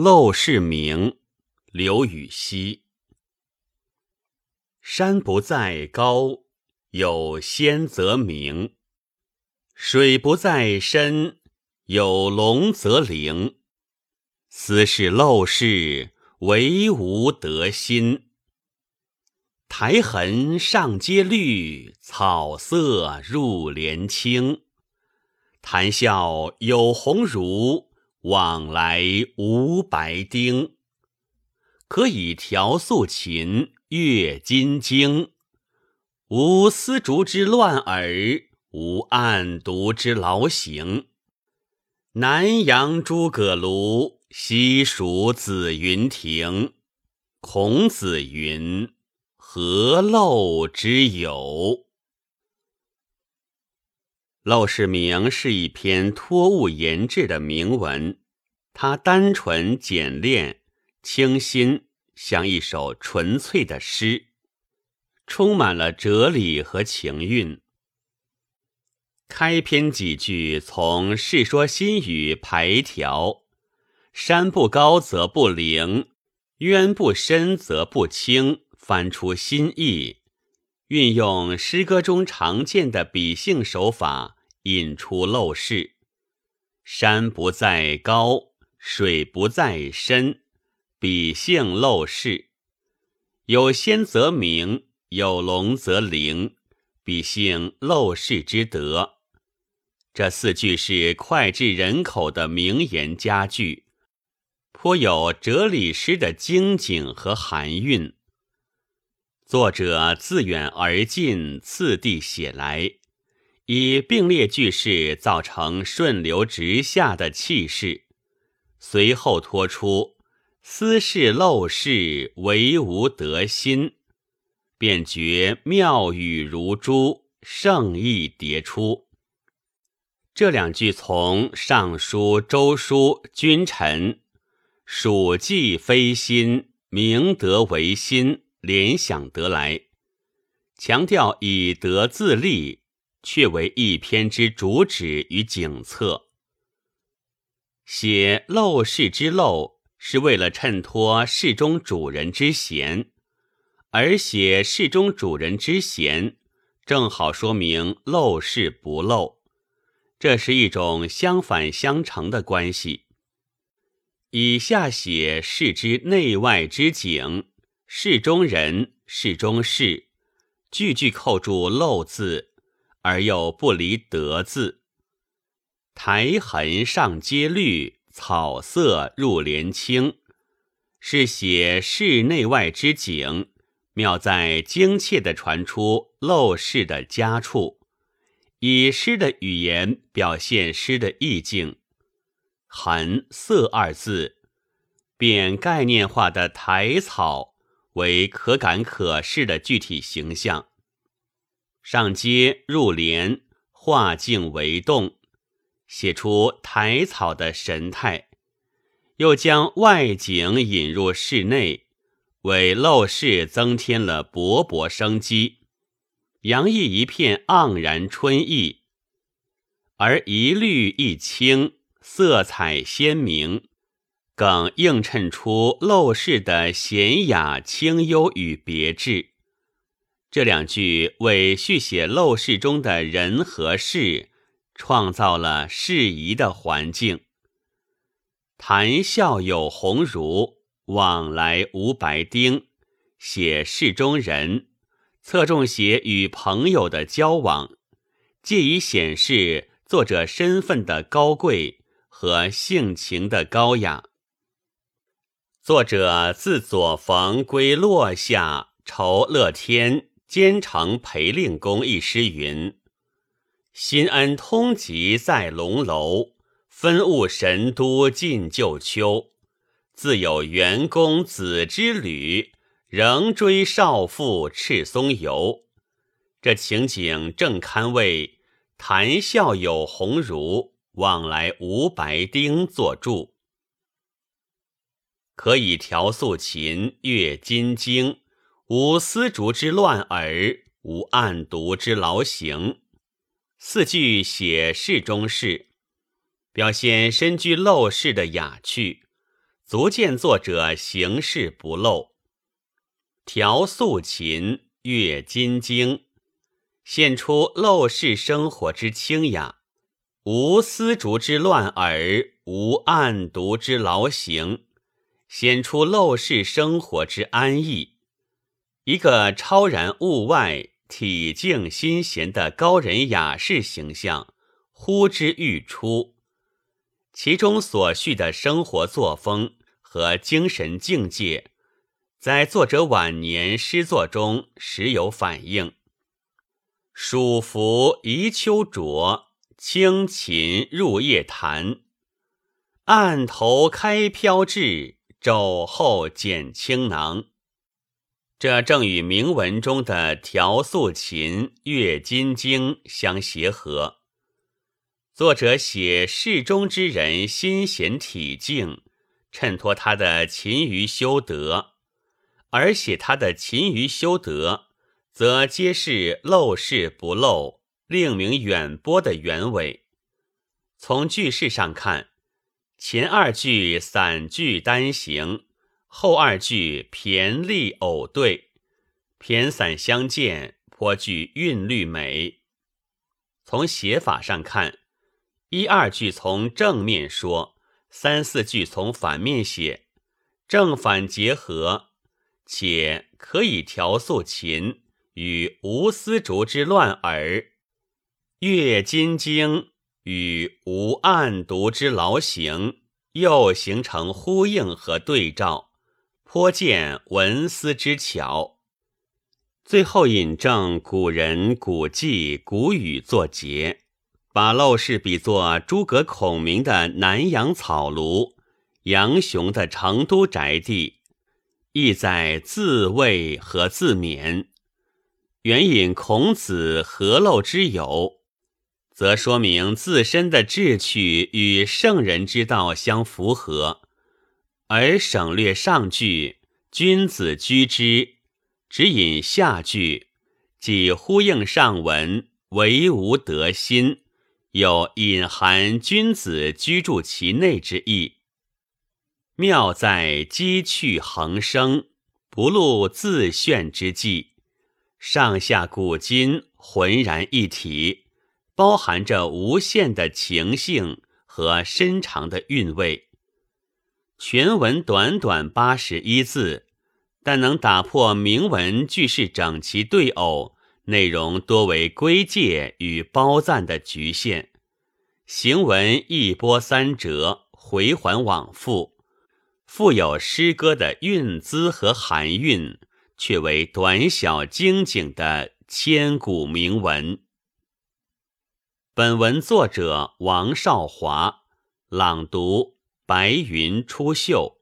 陋室铭，刘禹锡。山不在高，有仙则名；水不在深，有龙则灵。斯是陋室，惟吾德馨。苔痕上阶绿，草色入帘青。谈笑有鸿儒，往来无白丁。可以调素琴，阅金经。无丝竹之乱耳，无案牍之劳形。南阳诸葛庐，西蜀子云亭。孔子云。何陋之有？《陋室铭》是一篇托物言志的铭文，它单纯简练、清新，像一首纯粹的诗，充满了哲理和情韵。开篇几句从《世说新语》排条：“山不高则不灵，渊不深则不清。”翻出新意，运用诗歌中常见的比兴手法，引出陋室。山不在高，水不在深，比兴陋室。有仙则名，有龙则灵，比兴陋室之德。这四句是脍炙人口的名言佳句，颇有哲理诗的精景和含韵。作者自远而近，次第写来，以并列句式造成顺流直下的气势。随后托出“斯是陋室，惟吾德馨”，便觉妙语如珠，圣意迭出。这两句从《尚书》《周书》君臣“蜀稷非心，明德为心”。联想得来，强调以德自立，却为一篇之主旨与景策。写陋室之陋，是为了衬托室中主人之贤；而写室中主人之贤，正好说明陋室不陋。这是一种相反相成的关系。以下写室之内外之景。室中人，室中事，句句扣住“陋”字，而又不离“德”字。苔痕上阶绿，草色入帘青，是写室内外之景，妙在精切地传出陋室的佳处，以诗的语言表现诗的意境。痕色二字，便概念化的苔草。为可感可视的具体形象，上阶入帘，画境为动，写出苔草的神态；又将外景引入室内，为陋室增添了勃勃生机，洋溢一片盎然春意。而一绿一青，色彩鲜明。更映衬出陋室的娴雅、清幽与别致。这两句为续写陋室中的人和事创造了适宜的环境。谈笑有鸿儒，往来无白丁。写室中人，侧重写与朋友的交往，借以显示作者身份的高贵和性情的高雅。作者自左逢归落下，酬乐天兼程裴令公一诗云：“新恩通籍在龙楼，分务神都尽旧秋。自有元公子之旅，仍追少妇赤松游。”这情景正堪为“谈笑有鸿儒，往来无白丁”作注。可以调素琴，阅金经，无丝竹之乱耳，无案牍之劳形。四句写室中事，表现身居陋室的雅趣，足见作者行事不漏。调素琴，阅金经，现出陋室生活之清雅，无丝竹之乱耳，无案牍之劳形，显出陋室生活之安逸。一个超然物外、体静心闲的高人雅士形象，呼之欲出。其中所叙的生活作风和精神境界，在作者晚年诗作中时有反映。暑服宜秋着，清琴入夜弹。案头开飘至，肘后减轻囊。这正与铭文中的调素琴、阅金经相协和。作者写世中之人心闲体静，衬托他的勤于修德；而写他的勤于修德，则皆是陋室不陋，令名远播的原委。从句式上看，前二句散句单行。后二句骈俪偶对，骈散相间，颇具韵律美。从写法上看，一二句从正面说，三四句从反面写，正反结合，且可以调素琴与无丝竹之乱耳，阅金经与无案牍之劳形，又形成呼应和对照。颇见文思之巧，最后引证古人古迹古语作结，把陋室比作诸葛孔明的南阳草庐，杨雄的成都宅地，意在自慰和自勉。援引孔子何陋之有，则说明自身的志趣与圣人之道相符合。而省略上句“君子居之”，只引下句，即呼应上文“惟吾德心”，有隐含君子居住其内之意。妙在积趣横生，不露自炫之际，上下古今浑然一体，包含着无限的情性和深长的韵味。全文短短八十一字，但能打破明文句式整齐对偶、内容多为归介与褒赞的局限。行文一波三折，回环往复，富有诗歌的韵姿和含韵，却为短小精简的千古名文。本文作者王少华，朗读。白云出岫。